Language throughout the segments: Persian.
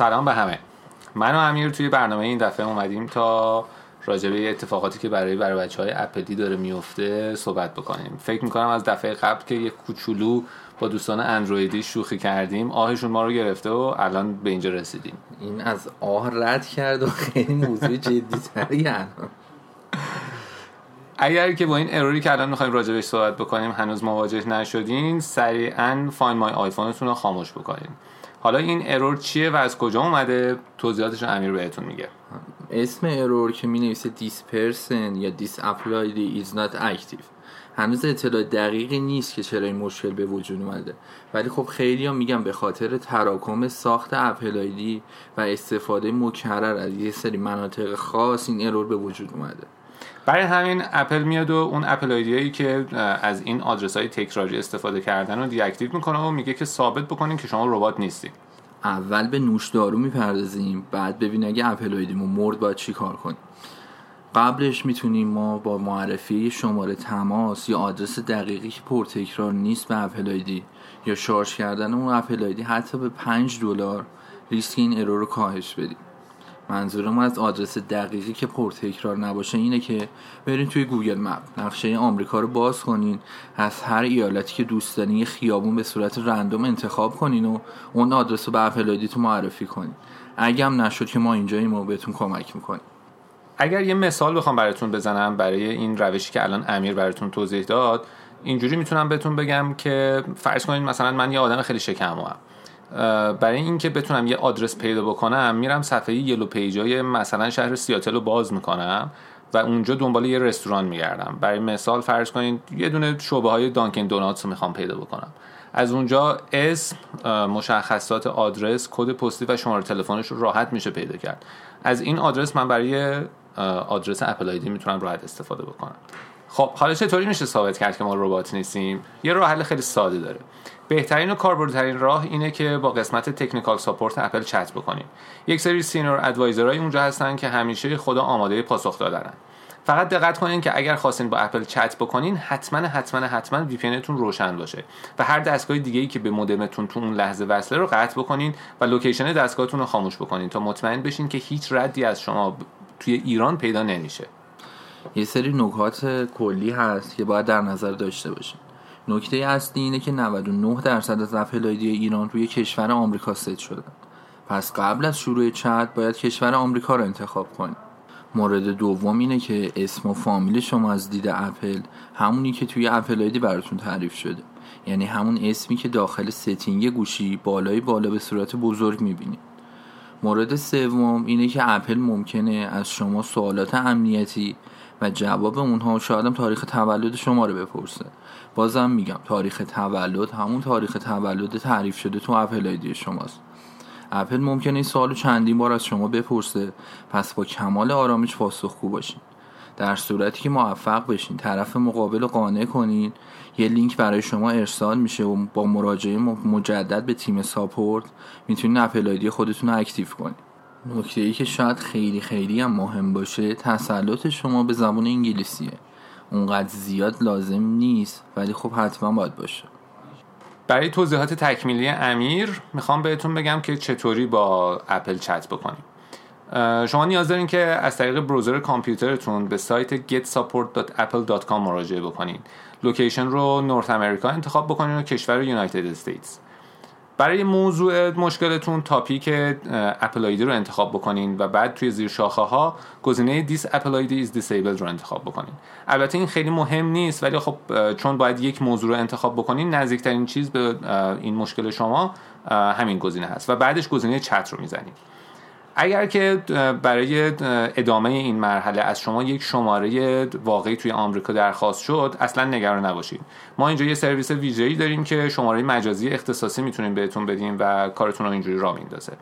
سلام به همه. من و امیر توی برنامه این دفعه اومدیم تا راجع به اتفاقاتی که برای برای بچه های اپلی داره میفته صحبت بکنیم. فکر می‌کنم از دفعه قبل که یک کوچولو با دوستان اندرویدی شوخی کردیم آهشون ما رو گرفته و الان به اینجا رسیدیم. این از آه رد کرد و خیلی موضوع جدی اگر که با این اروری که الان می‌خوایم راجبش صحبت بکنیم هنوز مواجه نشدین سریعا فاین مای آیفونتون رو خاموش بکنین. حالا این error چیه و از کجا اومده؟ توضیحاتش امیر بهتون میگه. اسم error که می نویسه this person یا this Apple ID is not active. هنوز اطلاع دقیقی نیست که چرا این مشکل به وجود اومده. ولی خب خیلی هم میگم به خاطر تراکم ساخت اپل و استفاده مکرر از یه سری مناطق خاص این error به وجود اومده. برای همین اپل میاد و اون Apple ID یایی که از این آدرس های تکراری استفاده کردن رو deactive می‌کنه و میگه که ثابت بکنین که شما ربات نیستید اول به نوشدارو می‌پردازیم بعد ببین اگه Apple ID مون مرد باید چی کار کنیم. قبلش می‌تونیم ما با معرفی شماره تماس یا آدرس دقیقی که پرتکرار نیست به Apple ID یا شارژ کردن اون Apple ID حتی به 5 دلار ریسک این error رو کاهش بدیم. منظورم از آدرس دقیقی که پرتکرار نباشه اینه که برین توی Google Map نقشه آمریکا رو باز کنین از هر ایالتی که دوست دارین یه خیابون به صورت random انتخاب کنین و اون آدرس رو به تو معرفی کنین. اگه هم نشد که ما اینجاییم و بهتون کمک می‌کنیم. اگر یه مثال بخوام براتون بزنم برای این روشی که الان امیر براتون توضیح داد اینجوری می‌تونم بهتون بگم که فرض کنید مثلا من یه آدم خیلی شکمم برای اینکه بتونم یه آدرس پیدا بکنم میرم صفحه یلو پیجای مثلا شهر سیاتل رو باز می‌کنم و اونجا دنبال یه رستوران میگردم. برای مثال فرض کنید یه دونه شعبه های دانکن دوناتس رو می‌خوام پیدا بکنم. از اونجا اسم مشخصات آدرس کد پستی و شماره تلفنش رو راحت میشه پیدا کرد. از این آدرس من برای آدرس Apple ID می‌تونم راحت استفاده بکنم. خب حالا چطوری میشه ثابت کرد که ما ربات نیستیم؟ یه راه حل خیلی ساده داره. بهترین و کاربردترین راه اینه که با قسمت technical support اپل چت بکنیم. یک سری senior advisor ای اونجا هستن که همیشه خدا آماده پاسخ دادنن. فقط دقت کنین که اگر خواستین با اپل چت بکنین حتما حتما حتما VPN تون روشن باشه و هر دستگاه دیگه ای که به مودمتون تو اون لحظه وصله رو قطع بکنین و location دستگاهتون رو خاموش بکنین تا مطمئن بشین که هیچ ردی از شما توی ایران پیدا نمیشه. یه سری نکات کلی هست که باید در نظر داشته باشین نکته اصلی اینه که 99 درصد از Apple ID ایران روی کشور آمریکا ست شدن. پس قبل از شروع چت باید کشور آمریکا رو انتخاب کنید مورد دوم اینه که اسم و فامیل شما از دید اپل همونی که توی Apple ID براتون تعریف شده. یعنی همون اسمی که داخل setting گوشی بالای بالا به صورت بزرگ می‌بینید مورد سوم اینه که اپل ممکنه از شما سوالات امنیتی و جواب اونها شاید تاریخ تولد شما رو بپرسه. بازم میگم تاریخ تولد همون تاریخ تولد تعریف شده تو Apple ID شماست. اپل ممکنه این سوالو چندین بار از شما بپرسه پس با کمال آرامش پاسخگو باشین. در صورتی که موفق بشین طرف مقابل رو قانع کنین. یه لینک برای شما ارسال میشه و با مراجعه مجدد به تیم support می‌تونین اپل خودتون رو active کنین. نکته ای که شاید خیلی خیلی هم مهم باشه تسلط شما به زبان انگلیسیه. اونقدر زیاد لازم نیست ولی خب حتما باید باشه. برای توضیحات تکمیلی امیر می‌خوام بهتون بگم که چطوری با اپل چت بکنیم. شما نیاز دارین که از طریق browser کامپیوترتون به سایت getsupport.apple.com مراجعه بکنین. location رو North America انتخاب بکنین و کشور United States. برای موضوع مشکلتون topic Apple ID رو انتخاب بکنین و بعد توی زیر شاخه ها گزینه this Apple ID is disabled رو انتخاب بکنین. البته این خیلی مهم نیست ولی خب چون باید یک موضوع رو انتخاب بکنین نزدیکترین چیز به این مشکل شما همین گزینه هست. و بعدش گزینه چت رو می‌زنید اگر که برای ادامه این مرحله از شما یک شماره واقعی توی آمریکا درخواست شد اصلا نگران نباشید. ما اینجا یه سرویس ویژه‌ای داریم که شماره مجازی اختصاصی می‌تونیم بهتون بدیم و کارتون رو اینجوری را میندازه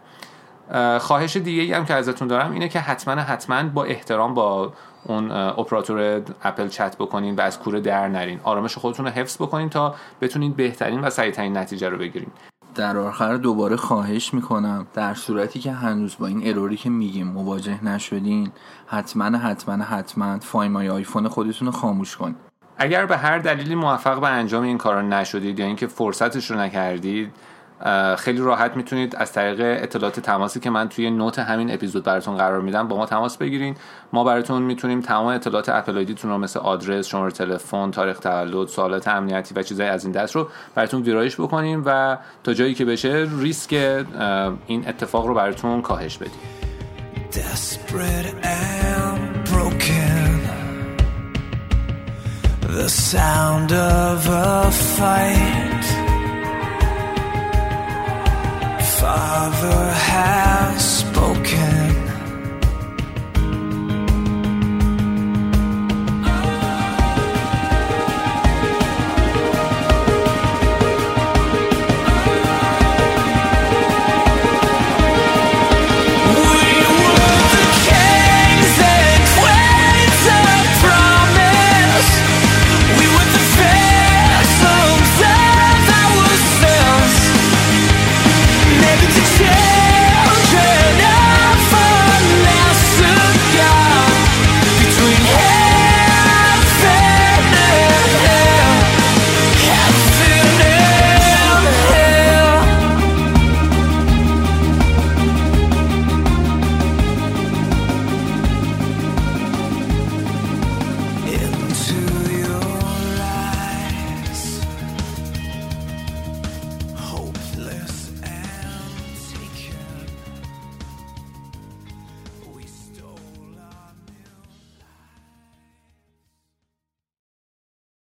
خواهش دیگه ای هم که ازتون دارم اینه که حتما حتما با احترام با اون اپراتور اپل چت بکنین و از کوره در نرین. آرامش خودتون رو حفظ بکنین تا بتونین بهترین و سریعترین نتیجه رو بگیرین. در آخر دوباره خواهش می‌کنم. در صورتی که هنوز با این error ی که میگیم مواجه نشدین حتما حتما حتما Find My iPhone خودتون رو خاموش کن. اگر به هر دلیلی موفق به انجام این کار نشدید یا اینکه فرصتش رو نکردید خیلی راحت می‌تونید از طریق اطلاعات تماسی که من توی note همین اپیزود براتون قرار میدم با ما تماس بگیرین. ما براتون می‌تونیم تمام اطلاعات Apple ID تون رو مثل آدرس شماره تلفن تاریخ تولد سوالات امنیتی و چیزهای از این دست رو براتون ویرایش بکنیم و تا جایی که بشه ریسک این اتفاق رو براتون کاهش بدیم. The sound of a fight. Father, have.